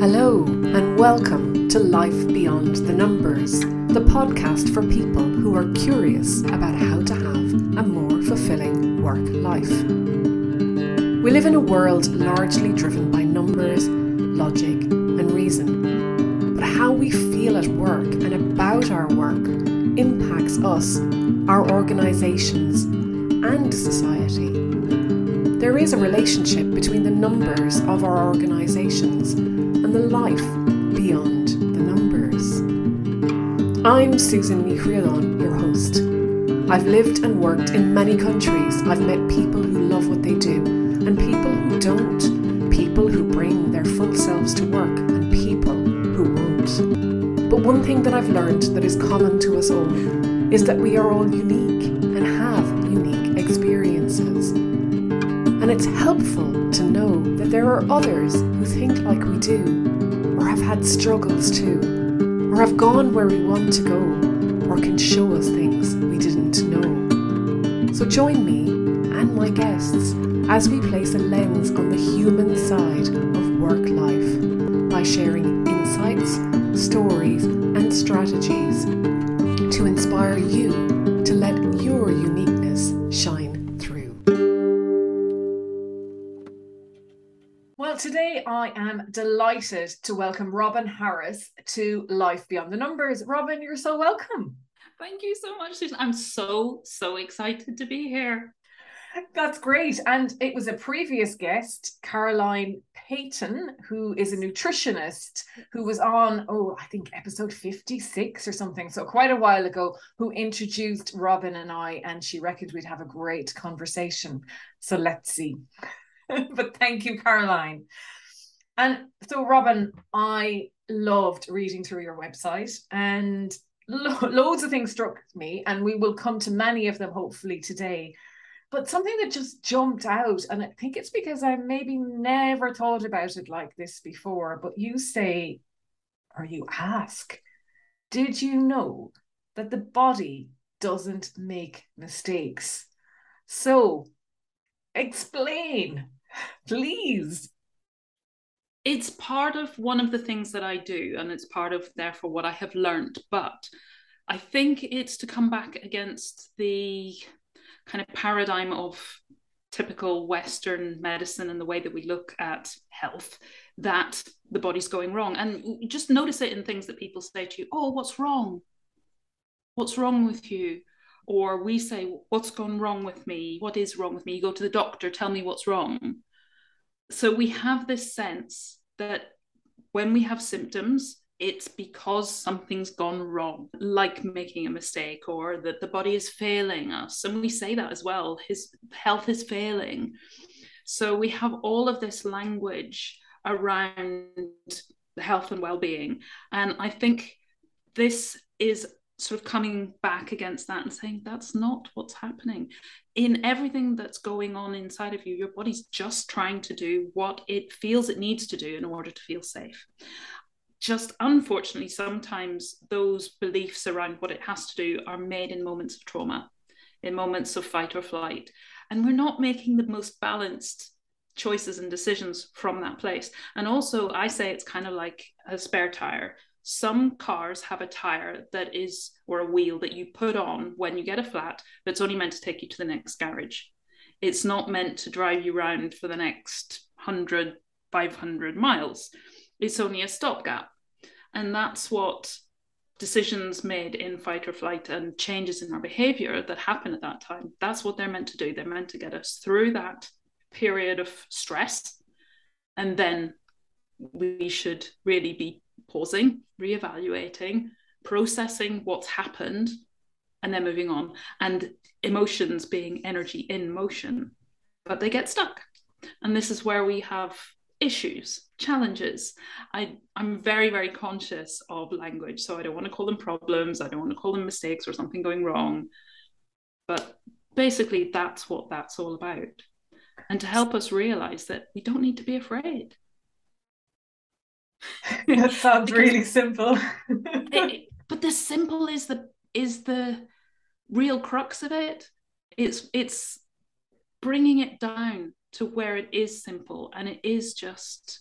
Hello, and welcome to Life Beyond the Numbers, the podcast for people who are curious about how to have a more fulfilling work life. We live in a world largely driven by numbers, logic, and reason. But how we feel at work and about our work impacts us, our organisations, and society. There is a relationship between the numbers of our organisations and the life beyond the numbers. I'm Susan Mihrialon, your host. I've lived and worked in many countries. I've met people who love what they do and people who don't, people who bring their full selves to work and people who won't. But one thing that I've learned that is common to us all is that we are all unique and have unique experiences. And it's helpful to know that there are others who think like we do, had struggles too, or have gone where we want to go, or can show us things we didn't know. So join me and my guests as we place a lens on the human side of work life by sharing delighted to welcome Robin Harris to Life Beyond the Numbers. Robin, you're so welcome. Thank you so much, Susan. I'm so, so excited to be here. That's great. And it was a previous guest, Caroline Payton, who is a nutritionist who was on, oh, I think episode 56 or something. So quite a while ago, who introduced Robin and I, and she reckoned we'd have a great conversation. So let's see. but thank you, Caroline. And so, Robin, I loved reading through your website and lo- loads of things struck me, and we will come to many of them hopefully today. But something that just jumped out, and I think it's because I maybe never thought about it like this before, but you say, or you ask, did you know that the body doesn't make mistakes? So, explain Please. It's part of one of the things that I do, and it's part of, therefore, what I have learned. But I think it's to come back against the kind of paradigm of typical Western medicine and the way that we look at health that the body's going wrong. And just notice it in things that people say to you, Oh, what's wrong? What's wrong with you? Or we say, What's gone wrong with me? What is wrong with me? You go to the doctor, tell me what's wrong so we have this sense that when we have symptoms, it's because something's gone wrong, like making a mistake or that the body is failing us. And we say that as well his health is failing. So we have all of this language around health and well being. And I think this is sort of coming back against that and saying that's not what's happening. In everything that's going on inside of you your body's just trying to do what it feels it needs to do in order to feel safe. Just unfortunately sometimes those beliefs around what it has to do are made in moments of trauma in moments of fight or flight. And we're not making the most balanced choices and decisions from that place. And also i say it's kind of like a spare tire some cars have a tire that is or a wheel that you put on when you get a flat that's only meant to take you to the next garage. It's not meant to drive you around for the next 100 500 miles. It's only a stopgap. And that's what decisions made in fight or flight and changes in our behavior that happen at that time. That's what they're meant to do. They're meant to get us through that period of stress. And then we should really be pausing, reevaluating, processing what's happened, and then moving on. And emotions being energy in motion, but they get stuck. And this is where we have issues, challenges. I, I'm very, very conscious of language. So I don't want to call them problems. I don't want to call them mistakes or something going wrong. But basically, that's what that's all about. And to help us realize that we don't need to be afraid. that sounds really simple. it, but the simple is the is the real crux of it. It's it's bringing it down to where it is simple and it is just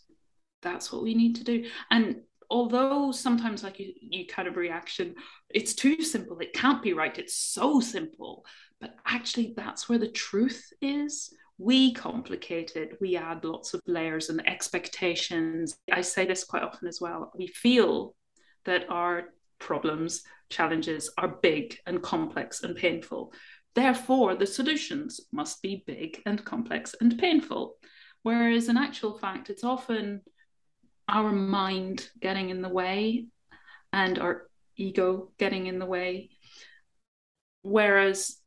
that's what we need to do. And although sometimes like you, you kind of reaction, it's too simple. It can't be right. It's so simple. But actually, that's where the truth is. We complicate it. We add lots of layers and expectations. I say this quite often as well. We feel that our problems, challenges are big and complex and painful. Therefore, the solutions must be big and complex and painful. Whereas in actual fact, it's often our mind getting in the way and our ego getting in the way. Whereas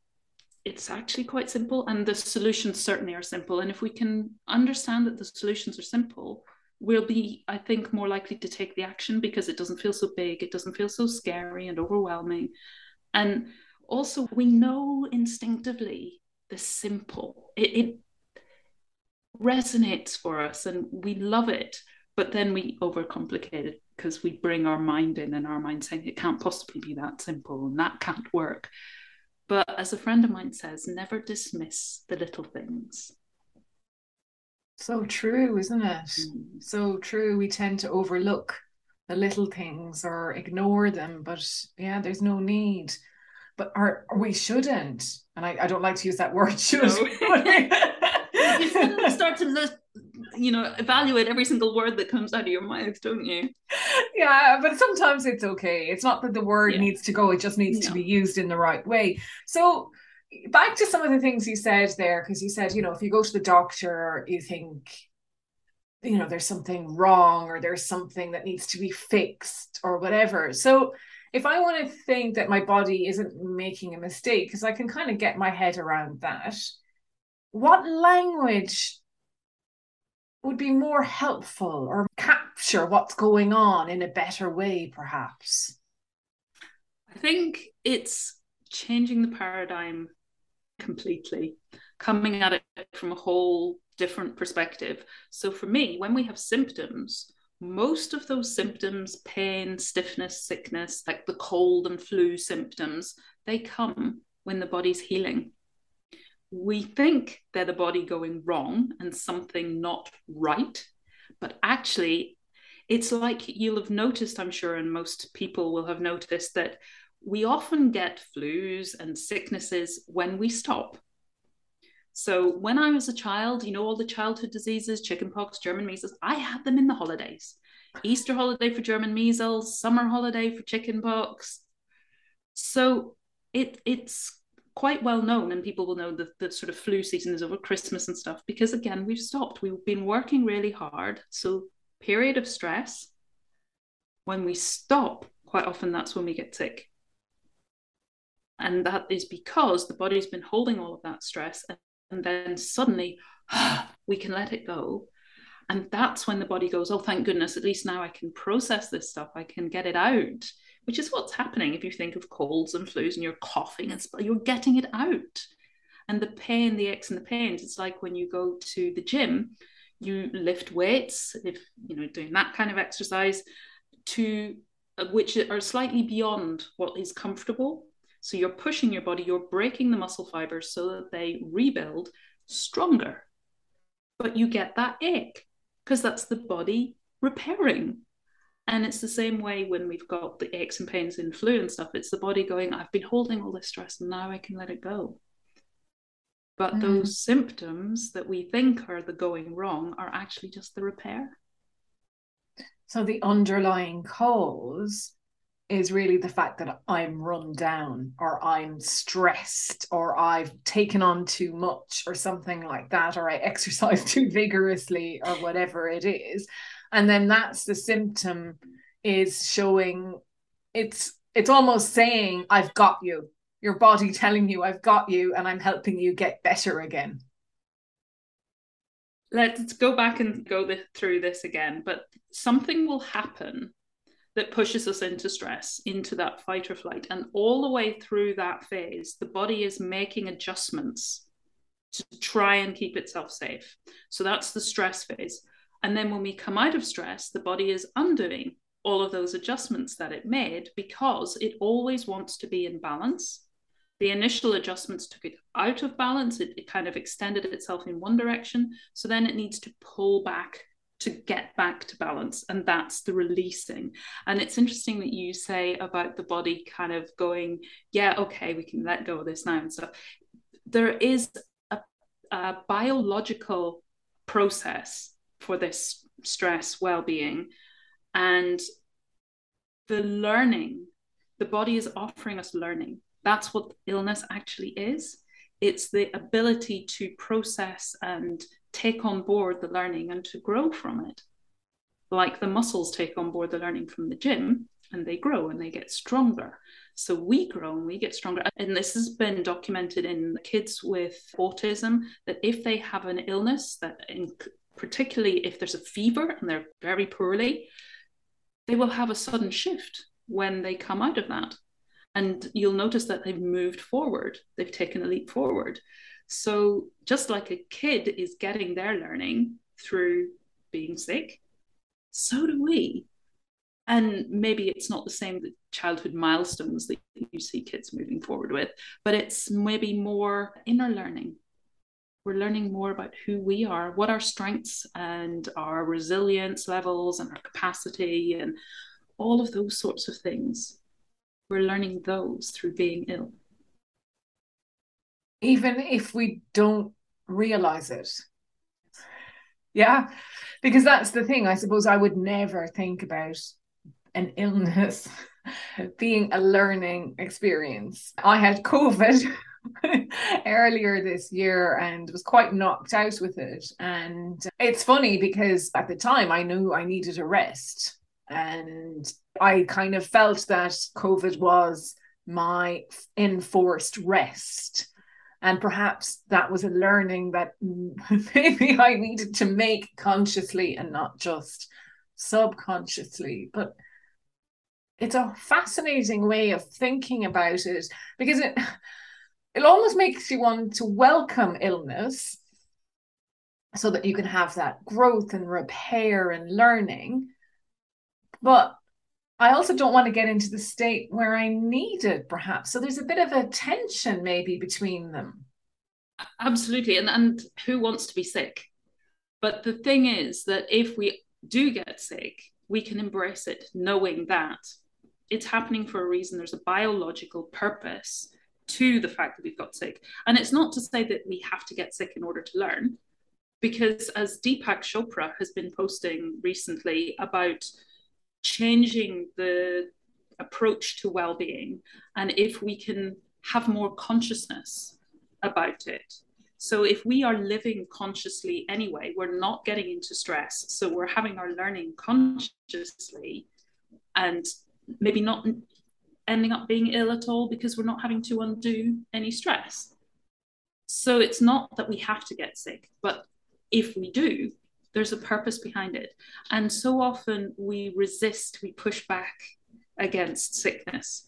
it's actually quite simple and the solutions certainly are simple. And if we can understand that the solutions are simple, we'll be, I think, more likely to take the action because it doesn't feel so big, it doesn't feel so scary and overwhelming. And also, we know instinctively the simple, it, it resonates for us and we love it but then we overcomplicate it because we bring our mind in and our mind saying it can't possibly be that simple and that can't work but as a friend of mine says never dismiss the little things so true isn't it mm. so true we tend to overlook the little things or ignore them but yeah there's no need but are, we shouldn't and I, I don't like to use that word should no. you start to look you know evaluate every single word that comes out of your mouth don't you yeah but sometimes it's okay it's not that the word yeah. needs to go it just needs no. to be used in the right way so back to some of the things you said there because you said you know if you go to the doctor you think you know there's something wrong or there's something that needs to be fixed or whatever so if i want to think that my body isn't making a mistake because i can kind of get my head around that what language would be more helpful or capture what's going on in a better way, perhaps? I think it's changing the paradigm completely, coming at it from a whole different perspective. So, for me, when we have symptoms, most of those symptoms pain, stiffness, sickness, like the cold and flu symptoms they come when the body's healing we think they're the body going wrong and something not right. But actually, it's like you'll have noticed, I'm sure, and most people will have noticed that we often get flus and sicknesses when we stop. So when I was a child, you know, all the childhood diseases, chickenpox, German measles, I had them in the holidays. Easter holiday for German measles, summer holiday for chickenpox. So it it's quite well known and people will know that the sort of flu season is over christmas and stuff because again we've stopped. We've been working really hard. So period of stress when we stop quite often that's when we get sick. And that is because the body's been holding all of that stress and, and then suddenly we can let it go. And that's when the body goes oh thank goodness at least now i can process this stuff. I can get it out which is what's happening if you think of colds and flus and you're coughing and you're getting it out. And the pain, the aches and the pains, it's like when you go to the gym, you lift weights, if you know, doing that kind of exercise to uh, which are slightly beyond what is comfortable. So you're pushing your body, you're breaking the muscle fibers so that they rebuild stronger. But you get that ache because that's the body repairing. And it's the same way when we've got the aches and pains in flu and stuff. It's the body going, I've been holding all this stress and now I can let it go. But mm. those symptoms that we think are the going wrong are actually just the repair. So the underlying cause is really the fact that I'm run down or I'm stressed or I've taken on too much or something like that, or I exercise too vigorously or whatever it is and then that's the symptom is showing it's it's almost saying i've got you. Your body telling you i've got you and i'm helping you get better again let's go back and go this, through this again but something will happen that pushes us into stress into that fight or flight. And all the way through that phase the body is making adjustments to try and keep itself safe. So that's the stress phase and then when we come out of stress, the body is undoing all of those adjustments that it made because it always wants to be in balance. The initial adjustments took it out of balance, it, it kind of extended itself in one direction. So then it needs to pull back to get back to balance and that's the releasing and it's interesting that you say about the body kind of going yeah okay we can let go of this now and stuff there is a, a biological process for this stress well-being and the learning the body is offering us learning that's what illness actually is it's the ability to process and take on board the learning and to grow from it. Like the muscles take on board the learning from the gym and they grow and they get stronger. So we grow and we get stronger. And this has been documented in kids with autism that if they have an illness, that particularly if there's a fever and they're very poorly, they will have a sudden shift when they come out of that. And you'll notice that they've moved forward, they've taken a leap forward. So, just like a kid is getting their learning through being sick, so do we. And maybe it's not the same childhood milestones that you see kids moving forward with, but it's maybe more inner learning. We're learning more about who we are, what our strengths and our resilience levels and our capacity and all of those sorts of things. We're learning those through being ill even if we don't realize it. Yeah, because that's the thing. I suppose I would never think about an illness being a learning experience. I had COVID earlier this year and was quite knocked out with it. And it's funny because at the time I knew I needed a rest. And I kind of felt that COVID was my enforced rest and perhaps that was a learning that maybe I needed to make consciously and not just subconsciously. But it's a fascinating way of thinking about it because it it almost makes you want to welcome illness so that you can have that growth and repair and learning. But I also don't want to get into the state where I need it, perhaps. So there's a bit of a tension maybe between them. Absolutely. And, and who wants to be sick? But the thing is that if we do get sick, we can embrace it knowing that it's happening for a reason. There's a biological purpose to the fact that we've got sick. And it's not to say that we have to get sick in order to learn, because as Deepak Chopra has been posting recently about changing the approach to well-being and if we can have more consciousness about it so if we are living consciously anyway we're not getting into stress so we're having our learning consciously and maybe not ending up being ill at all because we're not having to undo any stress so it's not that we have to get sick but if we do there's a purpose behind it. And so often we resist, we push back against sickness.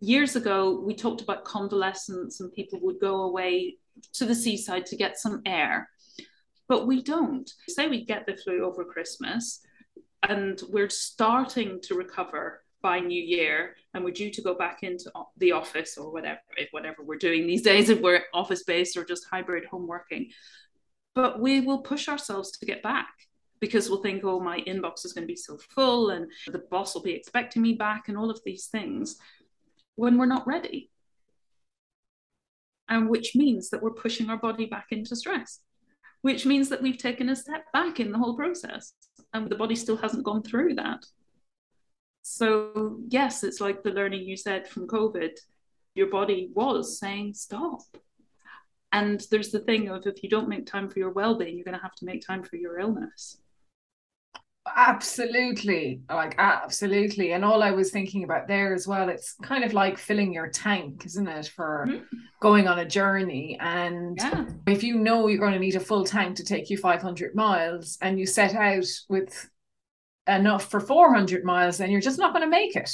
Years ago, we talked about convalescence and people would go away to the seaside to get some air. But we don't. Say we get the flu over Christmas and we're starting to recover by New Year and we're due to go back into the office or whatever, whatever we're doing these days, if we're office based or just hybrid home working but we will push ourselves to get back because we'll think, oh, my inbox is going to be so full and the boss will be expecting me back and all of these things when we're not ready. And which means that we're pushing our body back into stress, which means that we've taken a step back in the whole process and the body still hasn't gone through that. So, yes, it's like the learning you said from COVID. Your body was saying, stop, and there's the thing of if you don't make time for your well-being you're going to have to make time for your illness absolutely like absolutely and all i was thinking about there as well it's kind of like filling your tank isn't it for mm-hmm. going on a journey and yeah. if you know you're going to need a full tank to take you 500 miles and you set out with enough for 400 miles then you're just not going to make it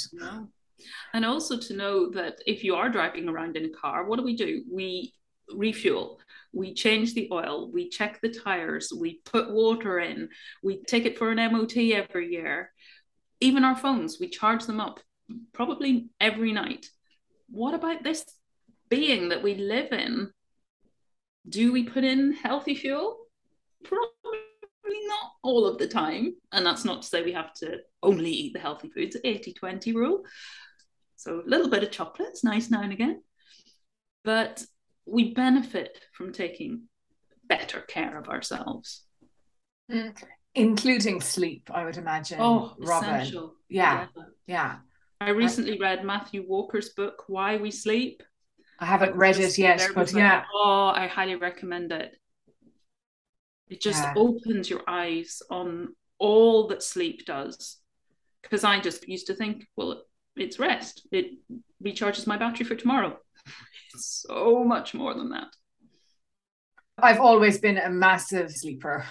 and also to know that if you are driving around in a car what do we do we refuel. We change the oil, we check the tires, we put water in, we take it for an MOT every year. Even our phones, we charge them up probably every night. What about this being that we live in? Do we put in healthy fuel? Probably Probably not all of the time. And that's not to say we have to only eat the healthy foods, 80 20 rule. So a little bit of chocolate is nice now and again. But we benefit from taking better care of ourselves. Mm. Including sleep, I would imagine. Oh, Robin. essential. Yeah. Yeah. I recently read Matthew Walker's book, Why We Sleep. I haven't read it yet, but yeah. Oh, I highly recommend it. It just Yeah. opens your eyes on all that sleep does. Because I just used to think, well, it's rest. It recharges my battery for tomorrow. It's so much more than that. I've always been a massive sleeper.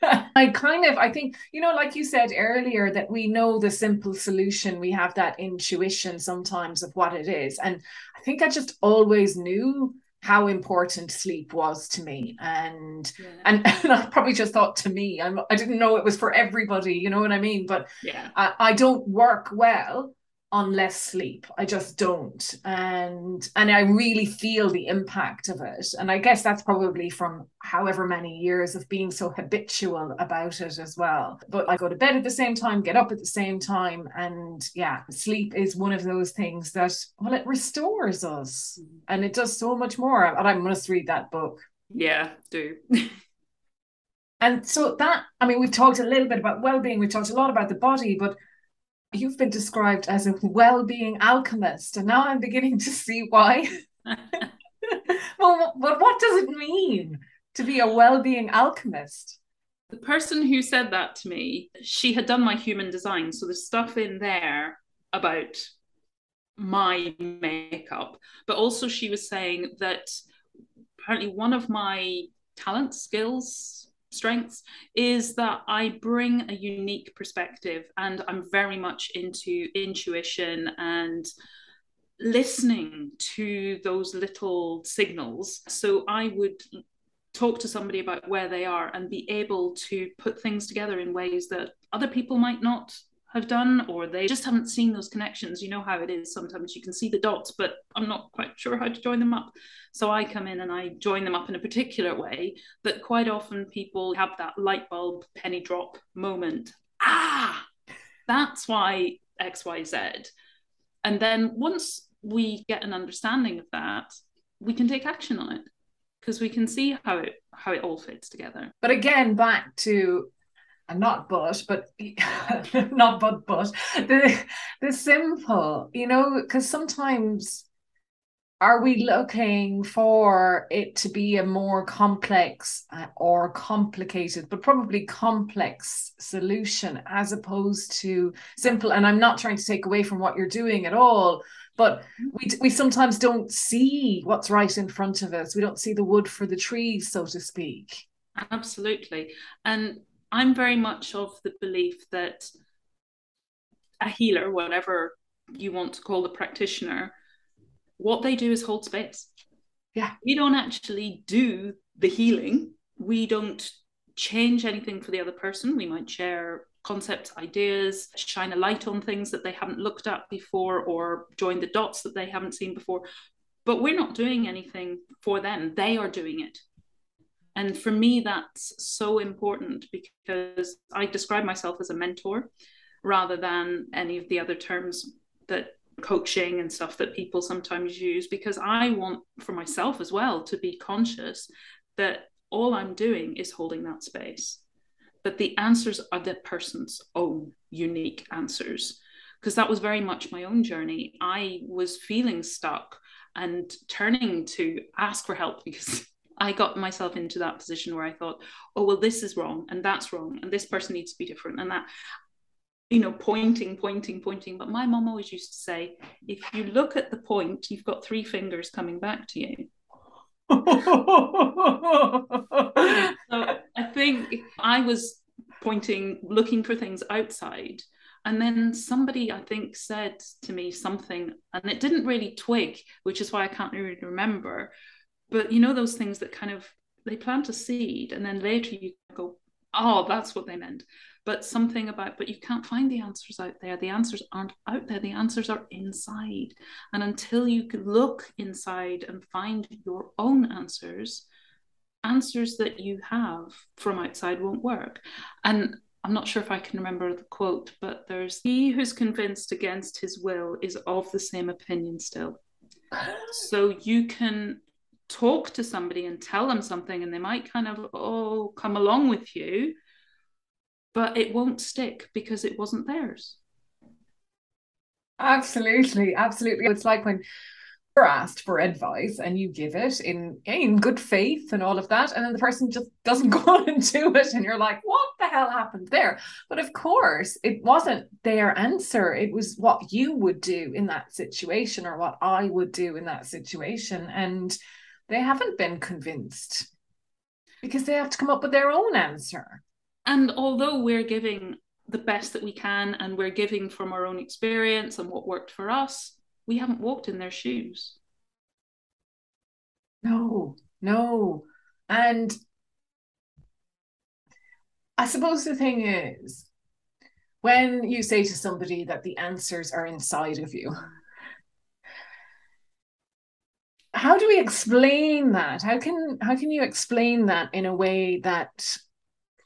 I kind of, I think, you know, like you said earlier, that we know the simple solution. We have that intuition sometimes of what it is. And I think I just always knew how important sleep was to me. And Yeah. and, and I probably just thought to me, I'm, I didn't know it was for everybody, you know what I mean? But yeah. I, I don't work well on less sleep. I just don't. And and I really feel the impact of it. And I guess that's probably from however many years of being so habitual about it as well. But I go to bed at the same time, get up at the same time. And yeah, sleep is one of those things that, well, it restores us mm-hmm. and it does so much more. And I must read that book. Yeah, do. And so that, I mean, we've talked a little bit about well-being, we've talked a lot about the body, but you've been described as a well-being alchemist, and now I'm beginning to see why. well, but what does it mean to be a well-being alchemist? the person who said that to me, she had done my human design. So there's stuff in there about my makeup, but also she was saying that apparently one of my talents, skills, strengths is that I bring a unique perspective and I'm very much into intuition and listening to those little signals. So I would talk to somebody about where they are and be able to put things together in ways that other people might not have done or they just haven't seen those connections. You know how it is sometimes. You can see the dots but i'm not quite sure how to join them up. So i come in and i join them up in a particular way that quite often people have that light bulb penny drop moment. Ah that's why xyz and then once we get an understanding of that we can take action on it because we can see how it how it all fits together. But again, back to and not but, but not but but the the simple, you know, because sometimes are we looking for it to be a more complex uh, or complicated, but probably complex solution as opposed to simple? And I'm not trying to take away from what you're doing at all, but we we sometimes don't see what's right in front of us. We don't see the wood for the trees, so to speak. absolutely and i'm very much of the belief that a healer whatever you want to call the practitioner what they do is hold space. Yeah. we don't actually do the healing. We don't change anything for the other person. We might share concepts ideas shine a light on things that they haven't looked at before or join the dots that they haven't seen before. But we're not doing anything for them. They are doing it and for me that's so important because i describe myself as a mentor rather than any of the other terms that coaching and stuff that people sometimes use because i want for myself as well to be conscious that all i'm doing is holding that space that the answers are the person's own unique answers. Because that was very much my own journey. I was feeling stuck and turning to ask for help because I got myself into that position where I thought, oh, well, this is wrong and that's wrong and this person needs to be different and that, you know, pointing, pointing, pointing. But my mom always used to say, if you look at the point, you've got three fingers coming back to you. So I think I was pointing, looking for things outside. And then somebody, I think, said to me something, and it didn't really twig, which is why I can't really remember. But you know, those things that kind of they plant a seed, and then later you go, oh, that's what they meant. But something about, but you can't find the answers out there. The answers aren't out there. The answers are inside. And until you look inside and find your own answers, answers that you have from outside won't work. And I'm not sure if I can remember the quote, but there's he who's convinced against his will is of the same opinion still. So you can talk to somebody and tell them something, and they might kind of, oh, come along with you, but it won't stick because it wasn't theirs. Absolutely, absolutely. It's like when you're asked for advice and you give it in in good faith and all of that, and then the person just doesn't go on and do it, and you're like, what the hell happened there? But of course, it wasn't their answer. It was what you would do in that situation or what I would do in that situation. And they haven't been convinced because they have to come up with their own answer. And although we're giving the best that we can and we're giving from our own experience and what worked for us, we haven't walked in their shoes. No, no. And I suppose the thing is, when you say to somebody that the answers are inside of you, how do we explain that? How can how can you explain that in a way that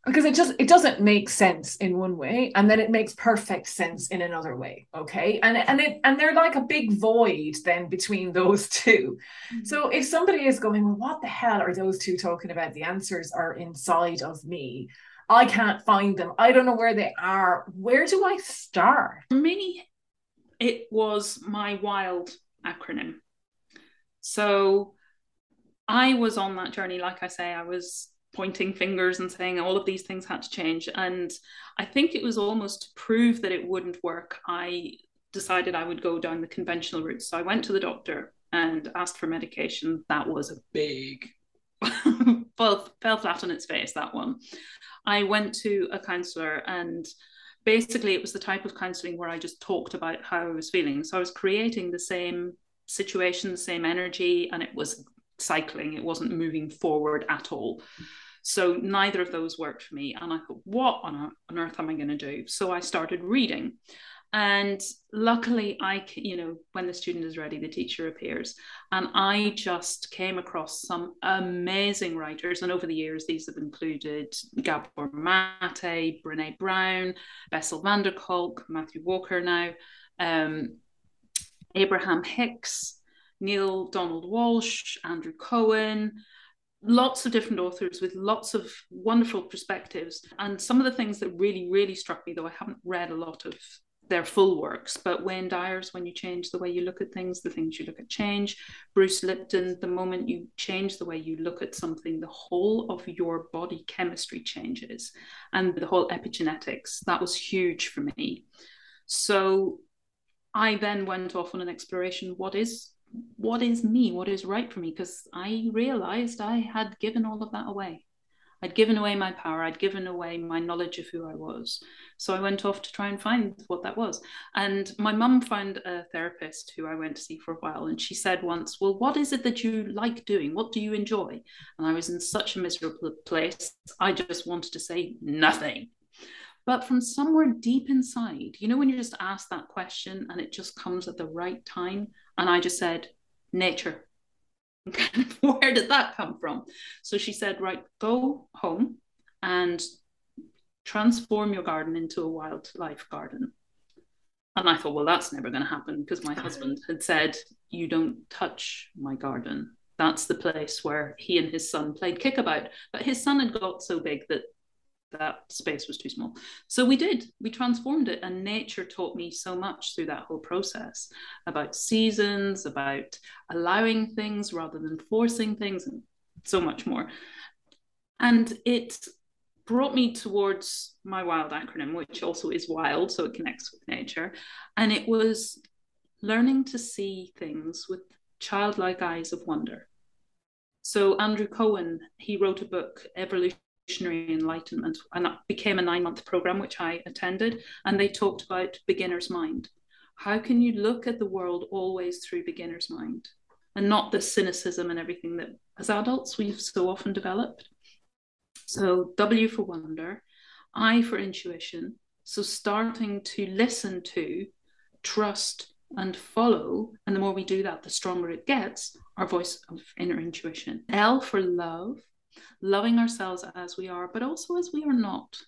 because it just it doesn't make sense in one way and then it makes perfect sense in another way okay? And and it and they're like a big void then between those 2 mm-hmm. so if somebody is going well what the hell are those two talking about? The answers are inside of me. I can't find them. I don't know where they are. Where do i start? For me it was my wild acronym so i was on that journey like i say i was pointing fingers and saying all of these things had to change. And I think it was almost to prove that it wouldn't work. I decided I would go down the conventional route. So I went to the doctor and asked for medication. That was a big, fell, fell flat on its face, that one. I went to a counselor and basically it was the type of counseling where I just talked about how I was feeling. So I was creating the same situation, same energy, and it was cycling. It wasn't moving forward at all. So neither of those worked for me. And I thought, what on, on earth am I going to do? So I started reading. And luckily, I, you know, when the student is ready, the teacher appears. And I just came across some amazing writers. And over the years, these have included Gabor Mate, Brene Brown, Bessel van der Kolk, Matthew Walker now, um, Abraham Hicks, Neale Donald Walsch, Andrew Cohen, lots of different authors with lots of wonderful perspectives. And some of the things that really, really struck me, though I haven't read a lot of their full works, but Wayne Dyer's When You Change the Way You Look at Things, the things you look at change. Bruce Lipton, the moment you change the way you look at something, the whole of your body chemistry changes. And the whole epigenetics, that was huge for me. So I then went off on an exploration what is what is me, what is right for me, because I realized I had given all of that away. I'd given away my power, I'd given away my knowledge of who I was. So I went off to try and find what that was. And my mum found a therapist who I went to see for a while. And she said once, Well, what is it that you like doing? What do you enjoy? And I was in such a miserable place. I just wanted to say nothing. But from somewhere deep inside, you know, when you just ask that question and it just comes at the right time, and I just said, nature. Where did that come from? So she said, right, go home and transform your garden into a wildlife garden. And I thought, well, that's never going to happen because my husband had said, you don't touch my garden. That's the place where he and his son played kickabout. But his son had got so big that that space was too small. So we did, we transformed it. And nature taught me so much through that whole process about seasons, about allowing things rather than forcing things, and so much more. And it brought me towards my wild acronym, which also is wild, so it connects with nature. And it was learning to see things with childlike eyes of wonder. So Andrew Cohen, he wrote a book, Evolution Evolutionary Enlightenment, and that became a nine month program which I attended. And they talked about beginner's mind. How can you look at the world always through beginner's mind and not the cynicism and everything that as adults we've so often developed? So, W for wonder, I for intuition. So, starting to listen to, trust, and follow. And the more we do that, the stronger it gets our voice of inner intuition. L for love loving ourselves as we are, but also as we are not,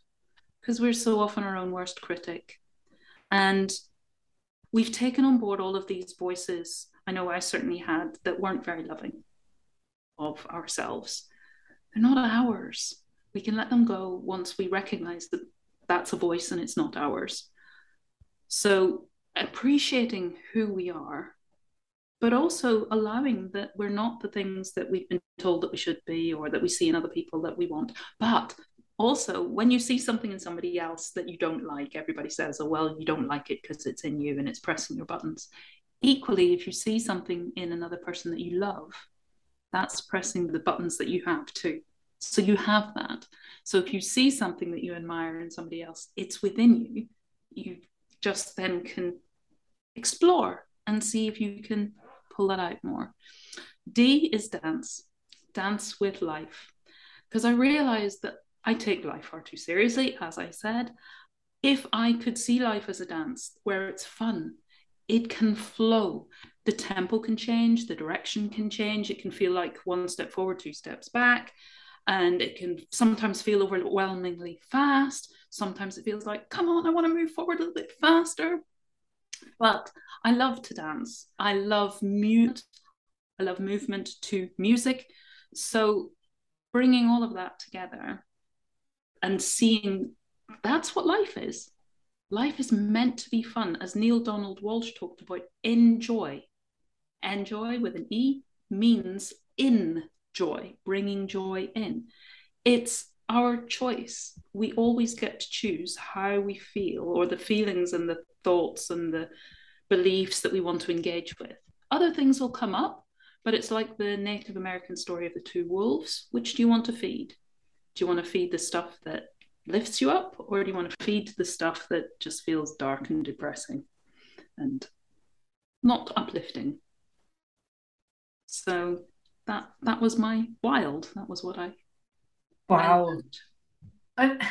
because we're so often our own worst critic. And we've taken on board all of these voices. I know I certainly had that weren't very loving of ourselves. They're not ours. We can let them go once we recognize that that's a voice and it's not ours. So, appreciating who we are, but also allowing that we're not the things that we've been told that we should be or that we see in other people that we want. But also, when you see something in somebody else that you don't like, everybody says, oh, well, you don't like it because it's in you and it's pressing your buttons. Equally, if you see something in another person that you love, that's pressing the buttons that you have too. So you have that. So if you see something that you admire in somebody else, it's within you. You just then can explore and see if you can pull that out more. D is dance, dance with life. Because I realized that I take life far too seriously, as I said. If I could see life as a dance where it's fun, it can flow. The tempo can change, the direction can change. It can feel like one step forward, two steps back. And it can sometimes feel overwhelmingly fast. Sometimes it feels like, come on, I want to move forward a little bit faster. But I love to dance. I love mute. I love movement to music. So bringing all of that together and seeing that's what life is. Life is meant to be fun, as Neale Donald Walsch talked about. Enjoy. Enjoy with an E means in joy, bringing joy in. It's our choice. We always get to choose how we feel or the feelings and the thoughts and the beliefs that we want to engage with. Other things will come up, but it's like the Native American story of the two wolves. Which do you want to feed? Do you want to feed the stuff that lifts you up, or do you want to feed the stuff that just feels dark and depressing and not uplifting? So that that was my wild. That was what I Wow. And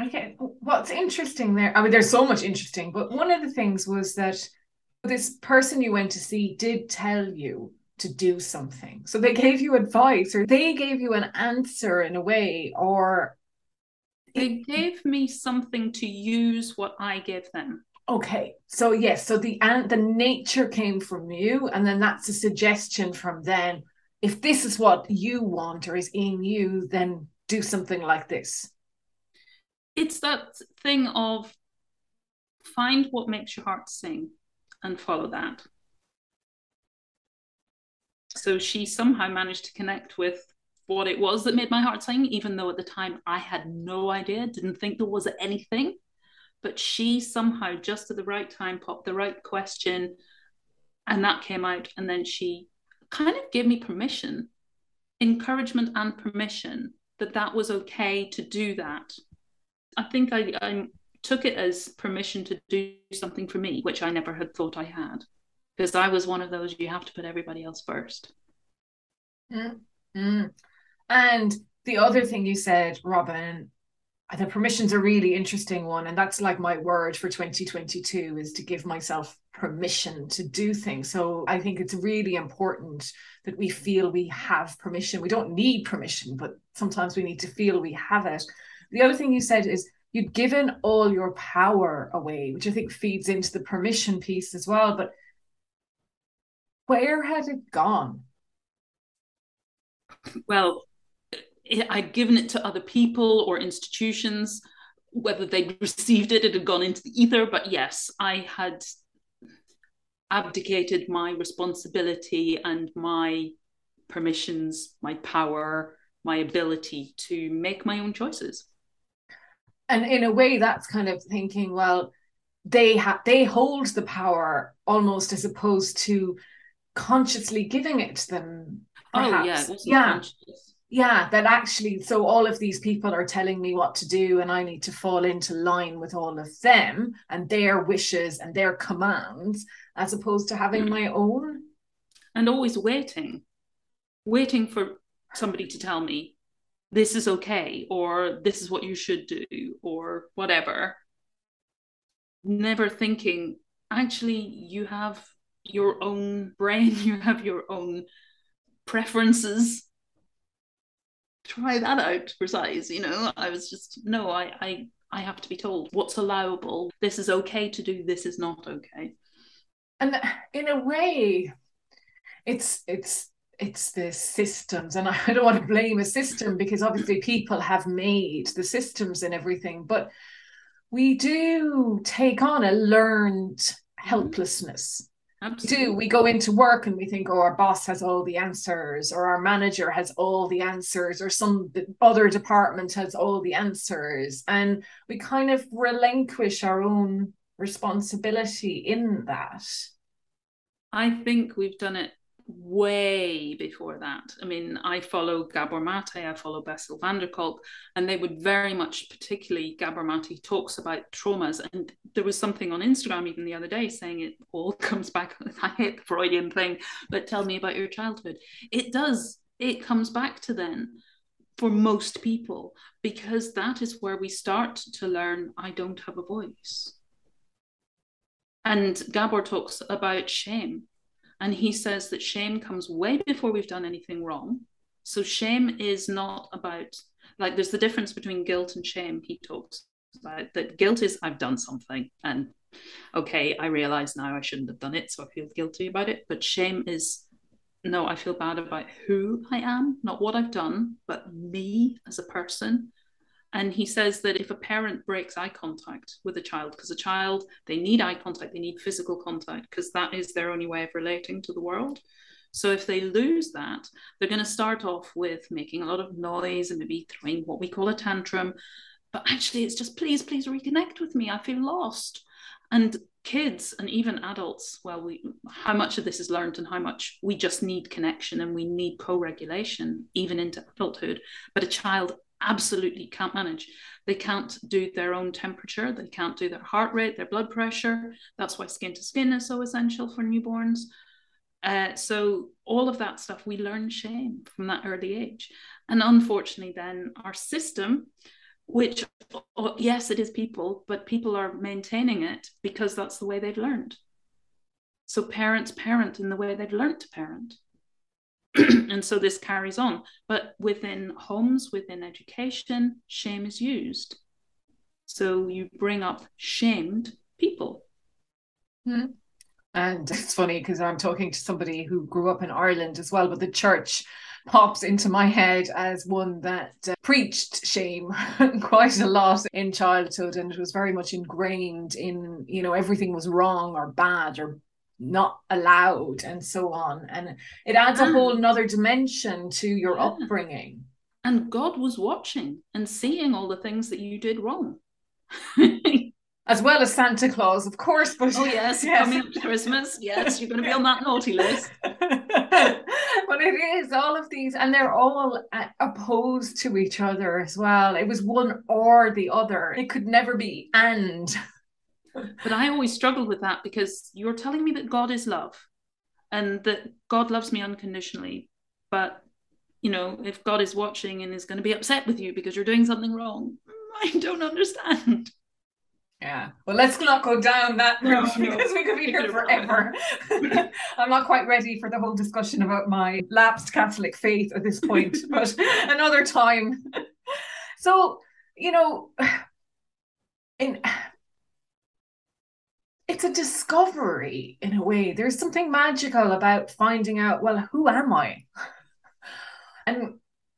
okay, what's interesting there? I mean, there's so much interesting, but one of the things was that this person you went to see did tell you to do something. So they gave you advice or they gave you an answer in a way, or they gave me something to use what I give them. Okay, so yes, so the and the nature came from you, and then that's a suggestion from them. If this is what you want or is in you, then do something like this? It's that thing of find what makes your heart sing and follow that. So she somehow managed to connect with what it was that made my heart sing, even though at the time I had no idea, didn't think there was anything. But she somehow, just at the right time, popped the right question, and that came out. And then she kind of gave me permission, encouragement, and permission that that was okay to do that. I think I, I took it as permission to do something for me, which I never had thought I had, because I was one of those you have to put everybody else 1st mm-hmm. And the other thing you said, Robin, the permission's a really interesting one. And that's like my word for 2022 is to give myself permission to do things. So I think it's really important that we feel we have permission. We don't need permission, but sometimes we need to feel we have it. The other thing you said is you'd given all your power away, which I think feeds into the permission piece as well. But where had it gone? Well, I'd given it to other people or institutions. Whether they'd received it, it had gone into the ether. But yes, I had abdicated my responsibility and my permissions, my power, my ability to make my own choices. And in a way, that's kind of thinking, well, they have they hold the power almost as opposed to consciously giving it to them. Perhaps. Oh yeah, yeah. Conscious yeah that actually so all of these people are telling me what to do and i need to fall into line with all of them and their wishes and their commands as opposed to having hmm. my own. And always waiting waiting for somebody to tell me this is okay or this is what you should do or whatever. Never thinking actually you have your own brain you have your own preferences try that out for size. You know, I was just no, I I I have to be told what's allowable. This is okay to do. This is not okay. And in a way, it's it's it's the systems and i don't want to blame a system because obviously people have made the systems and everything but we do take on a learned mm-hmm. helplessness Absolutely. do we go into work and we think oh our boss has all the answers or our manager has all the answers or some other department has all the answers and we kind of relinquish our own responsibility in that i think we've done it way before that. I mean, I follow Gabor Mate, I follow Bessel van der Kolk, and they would very much, particularly Gabor Mate, talks about traumas. And there was something on Instagram even the other day saying it all comes back. I hate the Freudian thing, but tell me about your childhood. It does. It comes back to then for most people because that is where we start to learn I don't have a voice. And Gabor talks about shame and he says that shame comes way before we've done anything wrong. So shame is not about, like, there's the difference between guilt and shame. He talks about that guilt is, I've done something. And okay, I realize now I shouldn't have done it. So I feel guilty about it. But shame is, no, I feel bad about who I am, not what I've done, but me as a person. And he says that if a parent breaks eye contact with a child, because a child, they need eye contact, they need physical contact, because that is their only way of relating to the world. So if they lose that, they're going to start off with making a lot of noise and maybe throwing what we call a tantrum. But actually, it's just, please, please reconnect with me. I feel lost. And kids and even adults, well, we how much of this is learned and how much we just need connection and we need co-regulation even into adulthood. But a child absolutely can't manage. They can't do their own temperature, they can't do their heart rate, their blood pressure. That's why skin to skin is so essential for newborns. Uh, so all of that stuff we learn shame from that early age and unfortunately then our system which oh, yes it is people but people are maintaining it because that's the way they've learned so parents parent in the way they've learned to parent and so this carries on. But within homes, within education, shame is used. So you bring up shamed people. Hmm. And it's funny because I'm talking to somebody who grew up in Ireland as well, but the church pops into my head as one that uh, preached shame quite a lot in childhood and it was very much ingrained in you know everything was wrong or bad or not allowed and so on. And it adds a whole another dimension to your yeah. upbringing. And god was watching and seeing all the things that you did wrong. As well as santa claus of course but oh yes, yes. coming up to christmas. Yes you're going to be on that naughty list. But it is all of these and they're all uh, opposed to each other as well. It was one or the other. It could never be and but I always struggled with that because you're telling me that God is love and that God loves me unconditionally. But, you know, if God is watching and is going to be upset with you because you're doing something wrong, I don't understand. Yeah. Well, let's not go down that road no, because we could be here forever. I'm not quite ready for the whole discussion about my lapsed Catholic faith at this point, but another time. So, you know, in it's a discovery in a way. There's something magical about finding out, well, who am I? and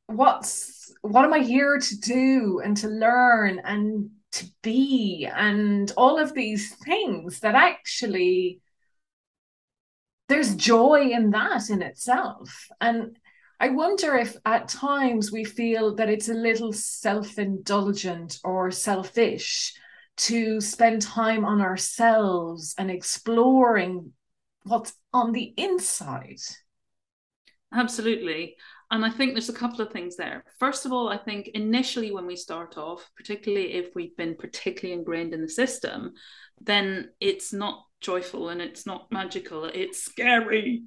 what's what am I here to do and to learn and to be and all of these things that actually there's joy in that in itself. And I wonder if at times we feel that it's a little self indulgent or selfish to spend time on ourselves and exploring what's on the inside. Absolutely. And I think there's a couple of things there. First of all, I think initially when we start off, particularly if we've been particularly ingrained in the system, then it's not joyful and it's not magical. It's scary.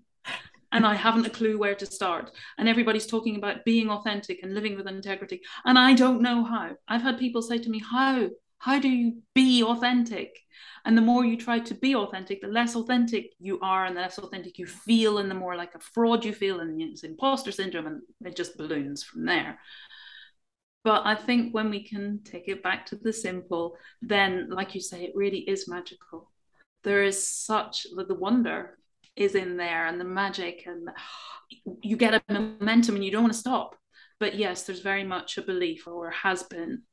and I haven't a clue where to start. And everybody's talking about being authentic and living with integrity. And I don't know how. I've had people say to me, How? How do you be authentic? And the more you try to be authentic, the less authentic you are, and the less authentic you feel, and the more like a fraud you feel, and it's imposter syndrome, and it just balloons from there. But I think when we can take it back to the simple, then, like you say, it really is magical. There is such the wonder is in there and the magic, and you get a momentum and you don't want to stop. But yes, there's very much a belief, or has been,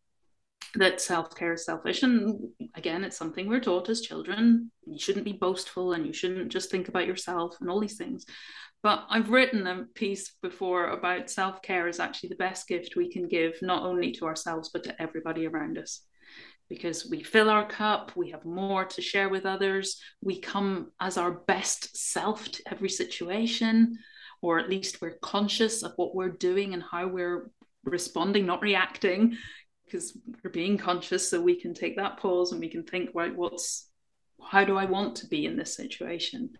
that self care is selfish. And again, it's something we're taught as children. You shouldn't be boastful and you shouldn't just think about yourself and all these things. But I've written a piece before about self care is actually the best gift we can give, not only to ourselves, but to everybody around us. Because we fill our cup, we have more to share with others, we come as our best self to every situation, or at least we're conscious of what we're doing and how we're responding, not reacting, because we're being conscious. So we can take that pause and we can think, right, what's how do I want to be in this situation?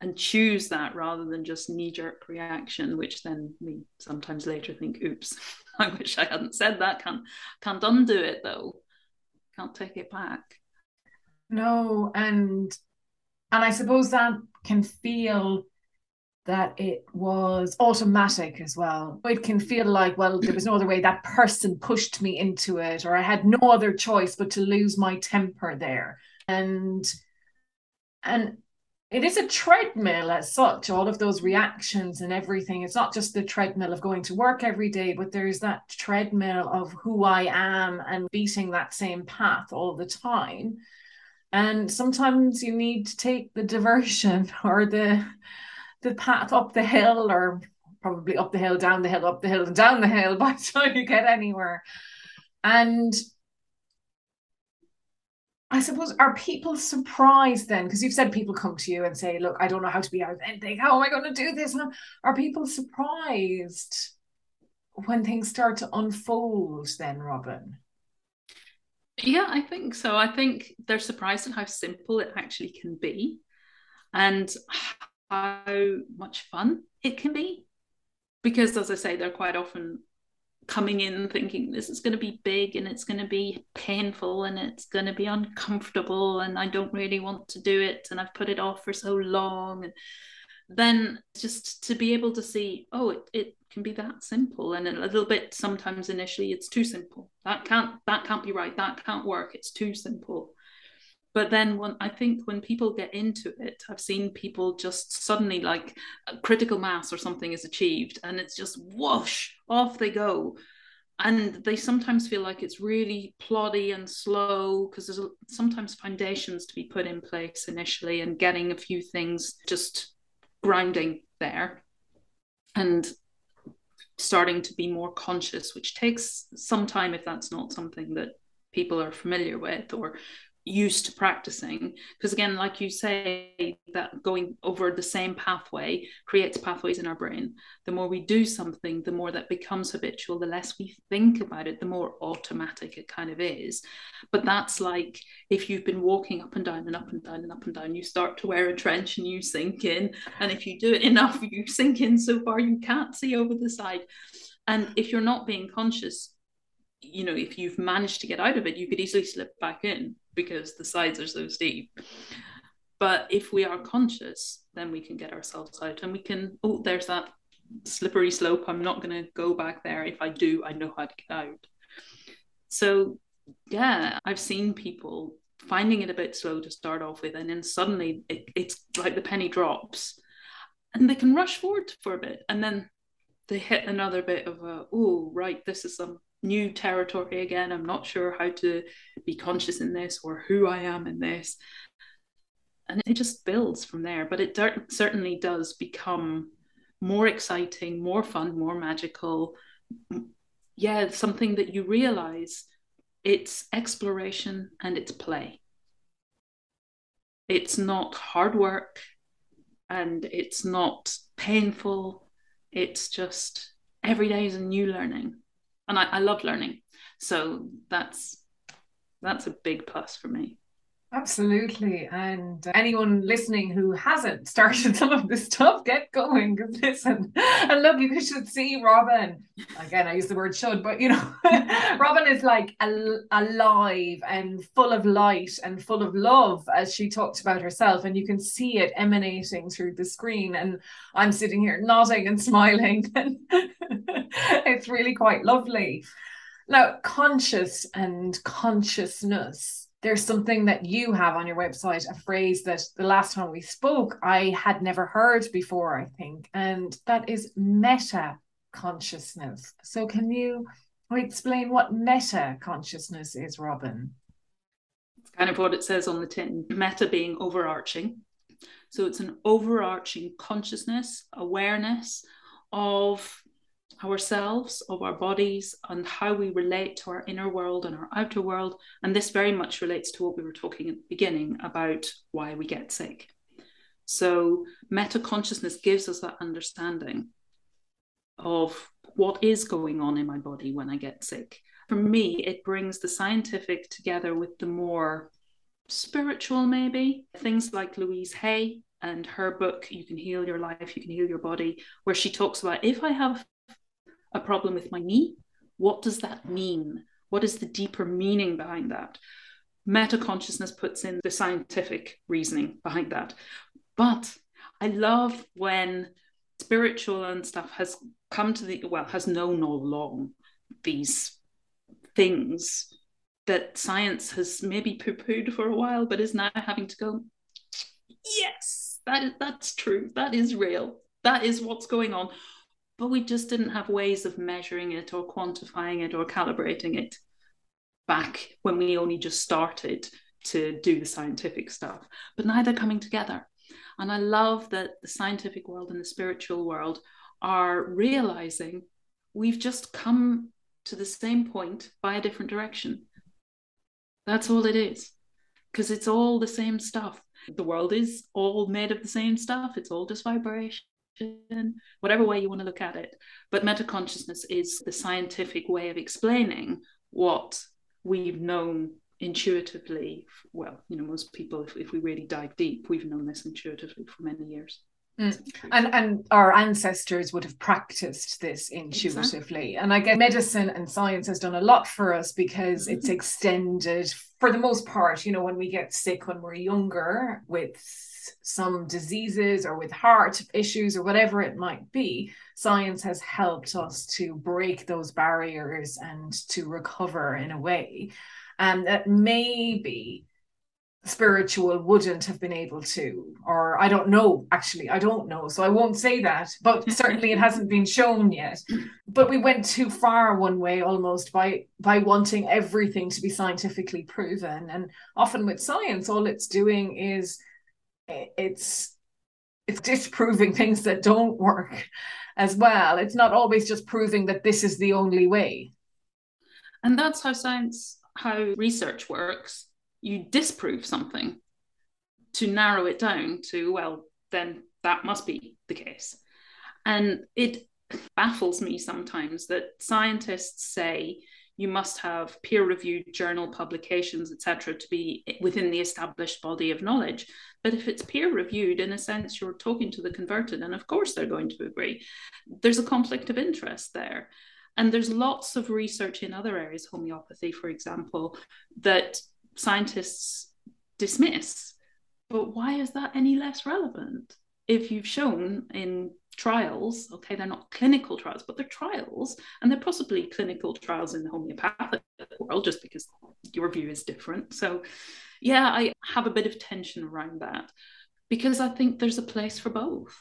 and choose that rather than just knee jerk reaction, which then we sometimes later think, oops, I wish I hadn't said that. Can't can't undo it though. Can't take it back. No, and and I suppose that can feel that it was automatic as well. It can feel like, well, there was no other way. That person pushed me into it, or I had no other choice but to lose my temper there. And and it is a treadmill as such all of those reactions and everything it's not just the treadmill of going to work every day but there's that treadmill of who i am and beating that same path all the time and sometimes you need to take the diversion or the the path up the hill or probably up the hill down the hill up the hill and down the hill by the time you get anywhere and I suppose are people surprised then? Because you've said people come to you and say, "Look, I don't know how to be authentic. How am I going to do this?" Are people surprised when things start to unfold? Then, Robin. Yeah, I think so. I think they're surprised at how simple it actually can be, and how much fun it can be. Because, as I say, they're quite often coming in thinking this is going to be big and it's going to be painful and it's going to be uncomfortable and I don't really want to do it and I've put it off for so long. And then just to be able to see oh it, it can be that simple and a little bit sometimes initially it's too simple. That can't that can't be right. That can't work. It's too simple but then when i think when people get into it i've seen people just suddenly like critical mass or something is achieved and it's just whoosh off they go. And they sometimes feel like it's really ploddy and slow because there's sometimes foundations to be put in place initially and getting a few things just grounding there and starting to be more conscious which takes some time if that's not something that people are familiar with or used to practicing. Because again like you say that going over the same pathway creates pathways in our brain. The more we do something the more that becomes habitual the less we think about it the more automatic it kind of is. But that's like if you've been walking up and down and up and down and up and down you start to wear a trench and you sink in. And if you do it enough you sink in so far you can't see over the side. And if you're not being conscious you know if you've managed to get out of it you could easily slip back in because the sides are so steep. But if we are conscious, then we can get ourselves out and we can, oh, there's that slippery slope. I'm not going to go back there. If I do, I know how to get out. So, yeah, I've seen people finding it a bit slow to start off with, and then suddenly it, it's like the penny drops and they can rush forward for a bit and then they hit another bit of a, oh, right, this is some new territory again. I'm not sure how to be conscious in this or who I am in this. And it just builds from there. But it certainly does become more exciting, more fun, more magical. Yeah, something that you realize it's exploration and it's play. It's not hard work and it's not painful. It's just every day is a new learning and I, I love learning. So that's that's a big plus for me. Absolutely. And anyone listening who hasn't started some of this stuff, get going. Because listen, and look, you should see Robin. Again, I use the word should, but you know, Robin is like al- alive and full of light and full of love, as she talked about herself. And you can see it emanating through the screen. And I'm sitting here nodding and smiling. And it's really quite lovely. Now, conscious and consciousness, there's something that you have on your website, a phrase that the last time we spoke, I had never heard before, I think, and that is meta consciousness. So, can you explain what meta consciousness is, Robin? It's kind of what it says on the tin meta being overarching. So, it's an overarching consciousness, awareness of ourselves, of our bodies, and how we relate to our inner world and our outer world. And this very much relates to what we were talking at the beginning about why we get sick. So, meta consciousness gives us that understanding of what is going on in my body when I get sick. For me, it brings the scientific together with the more spiritual, maybe. Things like Louise Hay and her book, You Can Heal Your Life, You Can Heal Your Body, where she talks about if I have a problem with my knee. What does that mean? What is the deeper meaning behind that? Meta consciousness puts in the scientific reasoning behind that. But I love when spiritual and stuff has come to the, well, has known all along these things that science has maybe poo pooed for a while, but is now having to go, yes, that is, that's true. That is real. That is what's going on but we just didn't have ways of measuring it or quantifying it or calibrating it back when we only just started to do the scientific stuff. But now they're coming together. And I love that the scientific world and the spiritual world are realizing we've just come to the same point by a different direction. That's all it is. Because it's all the same stuff. The world is all made of the same stuff. It's all just vibration whatever way you want to look at it. But metaconsciousness is the scientific way of explaining what we've known intuitively. Well, you know, most people, if, if we really dive deep, we've known this intuitively for many years. Mm. And and our ancestors would have practiced this intuitively. Exactly. And I guess medicine and science has done a lot for us because mm-hmm. it's extended for the most part, you know, when we get sick when we're younger with some diseases or with heart issues or whatever it might be, science has helped us to break those barriers and to recover in a way. And that maybe spiritual wouldn't have been able to or i don't know actually i don't know so i won't say that but certainly it hasn't been shown yet but we went too far one way almost by by wanting everything to be scientifically proven and often with science all it's doing is it's it's disproving things that don't work as well. It's not always just proving that this is the only way. And that's how science how research works. You disprove something to narrow it down to well then that must be the case. And it baffles me sometimes that scientists say you must have peer reviewed journal publications, etc., to be within the established body of knowledge. But if it's peer reviewed, in a sense, you're talking to the converted, and of course they're going to agree. There's a conflict of interest there. And there's lots of research in other areas, homeopathy, for example, that scientists dismiss. But why is that any less relevant? If you've shown in trials. Okay, they're not clinical trials, but they're trials, and they're possibly clinical trials in the homeopathic world, just because your view is different. So, yeah, I have a bit of tension around that because I think there's a place for both.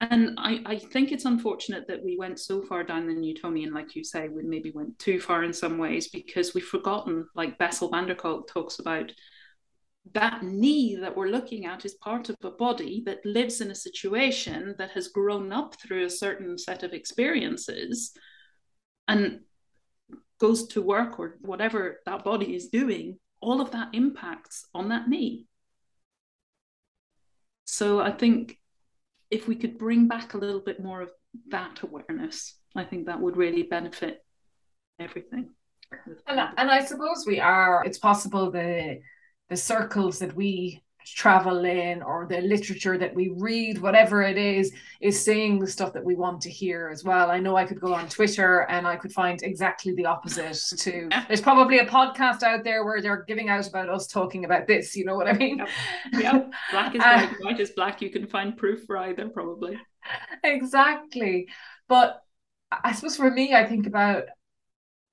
And I, I think it's unfortunate that we went so far down the Newtonian, like you say, we maybe went too far in some ways because we've forgotten, like Bessel van der Kolk talks about, that knee that we're looking at is part of a body that lives in a situation that has grown up through a certain set of experiences and goes to work or whatever that body is doing, all of that impacts on that knee. So I think if we could bring back a little bit more of that awareness, I think that would really benefit everything. And, and I suppose we are, it's possible the the circles that we travel in or the literature that we read whatever it is is saying the stuff that we want to hear as well. I know i could go on twitter and i could find exactly the opposite to there's probably a podcast out there where they're giving out about us talking about this you know what i mean? Yeah black is white uh, white is black. You can find proof for either probably. Exactly. But i suppose for me i think about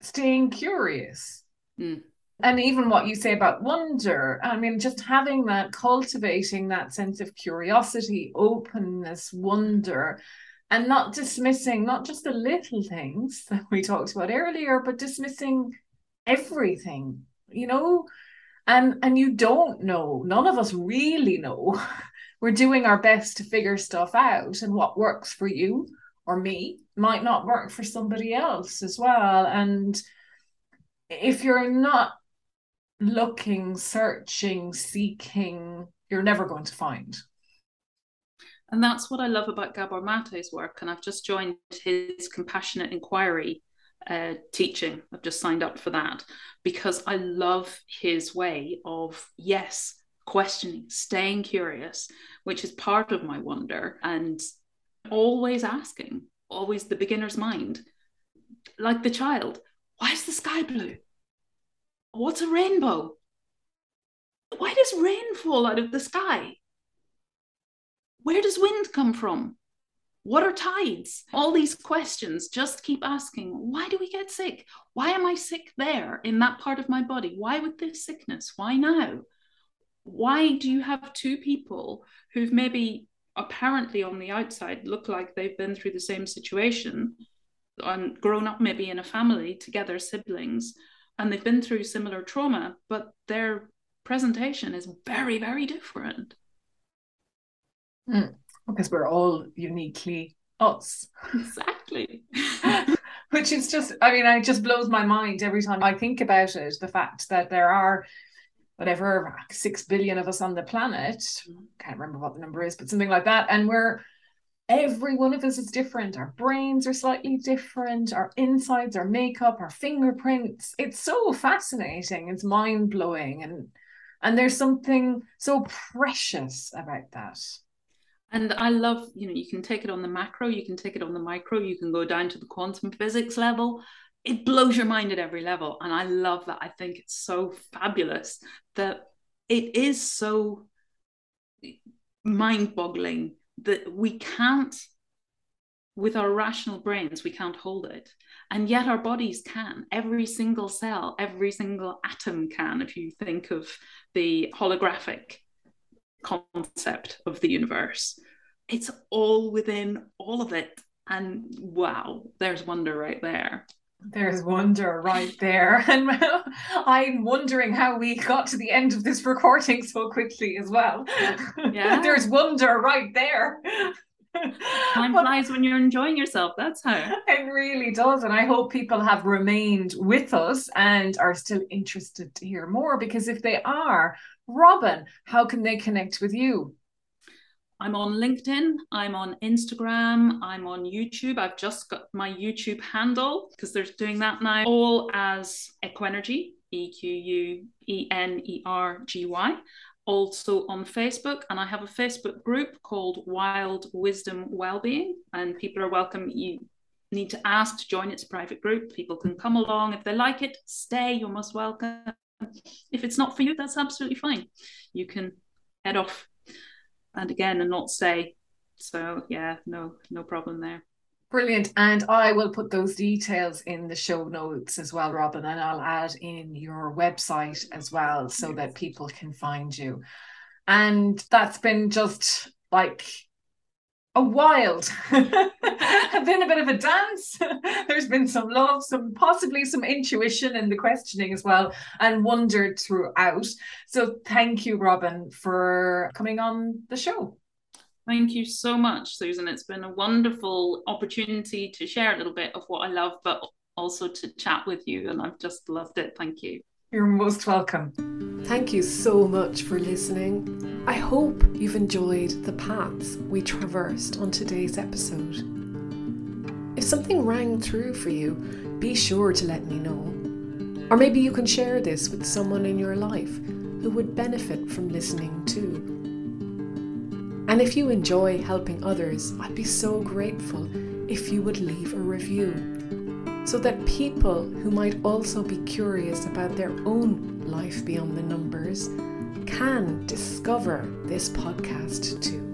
staying curious. Mm. And even what you say about wonder, I mean, just having that, cultivating that sense of curiosity, openness, wonder, and not dismissing not just the little things that we talked about earlier, but dismissing everything, you know? And and you don't know, none of us really know. We're doing our best to figure stuff out, and what works for you or me might not work for somebody else as well. And if you're not looking, searching, seeking, you're never going to find. And that's what I love about Gabor Mate's work. And I've just joined his compassionate inquiry uh, teaching. I've just signed up for that because I love his way of, yes, questioning, staying curious, which is part of my wonder, and always asking, always the beginner's mind. Like the child, why is the sky blue? What's a rainbow? Why does rain fall out of the sky? Where does wind come from? What are tides? All these questions, just keep asking why do we get sick? Why am I sick there in that part of my body? Why with this sickness? Why now? Why do you have two people who've maybe apparently on the outside look like they've been through the same situation and grown up maybe in a family together, siblings, and they've been through similar trauma, but their presentation is very, very different? Mm, because we're all uniquely us. Exactly. Which is just, I mean, it just blows my mind every time I think about it. The fact that there are whatever six billion of us on the planet. Can't remember what the number is, but something like that. And we're every one of us is different. Our brains are slightly different, our insides, our makeup, our fingerprints. It's so fascinating. It's mind blowing. And and there's something so precious about that. And I love, you know, you can take it on the macro, you can take it on the micro, you can go down to the quantum physics level. It blows your mind at every level. And I love that. I think it's so fabulous that it is so mind boggling that we can't, with our rational brains, we can't hold it. And yet our bodies can. Every single cell, every single atom can, if you think of the holographic concept of the universe. It's all within all of it. And wow, there's wonder right there. There's wonder right there. And I'm wondering how we got to the end of this recording so quickly as well. Yeah. There's wonder right there. Time flies when you're enjoying yourself. That's how. It really does. And I hope people have remained with us and are still interested to hear more because if they are, Robin, how can they connect with you? I'm on LinkedIn, I'm on Instagram, I'm on YouTube. I've just got my YouTube handle because they're doing that now, all as Equenergy, E Q U E N E R G Y. Also on Facebook, and I have a Facebook group called Wild Wisdom Wellbeing, and people are welcome. You need to ask to join. It's private group. People can come along if they like it. Stay. You're most welcome. If it's not for you, that's absolutely fine. You can head off and again and not stay. So yeah, no, no problem there. Brilliant. And I will put those details in the show notes as well, Robin, and I'll add in your website as well so that people can find you. And that's been just like a wild Have been a bit of a dance. There's been some love some possibly some intuition in the questioning as well and wondered throughout. So thank you robin for coming on the show. Thank you so much susan. It's been a wonderful opportunity to share a little bit of what i love but also to chat with you and i've just loved it. Thank you you're most welcome. Thank you so much for listening. I hope you've enjoyed the paths we traversed on today's episode. If something rang through for you, be sure to let me know. Or maybe you can share this with someone in your life who would benefit from listening too. And if you enjoy helping others, I'd be so grateful if you would leave a review so that people who might also be curious about their own life beyond the numbers can discover this podcast too.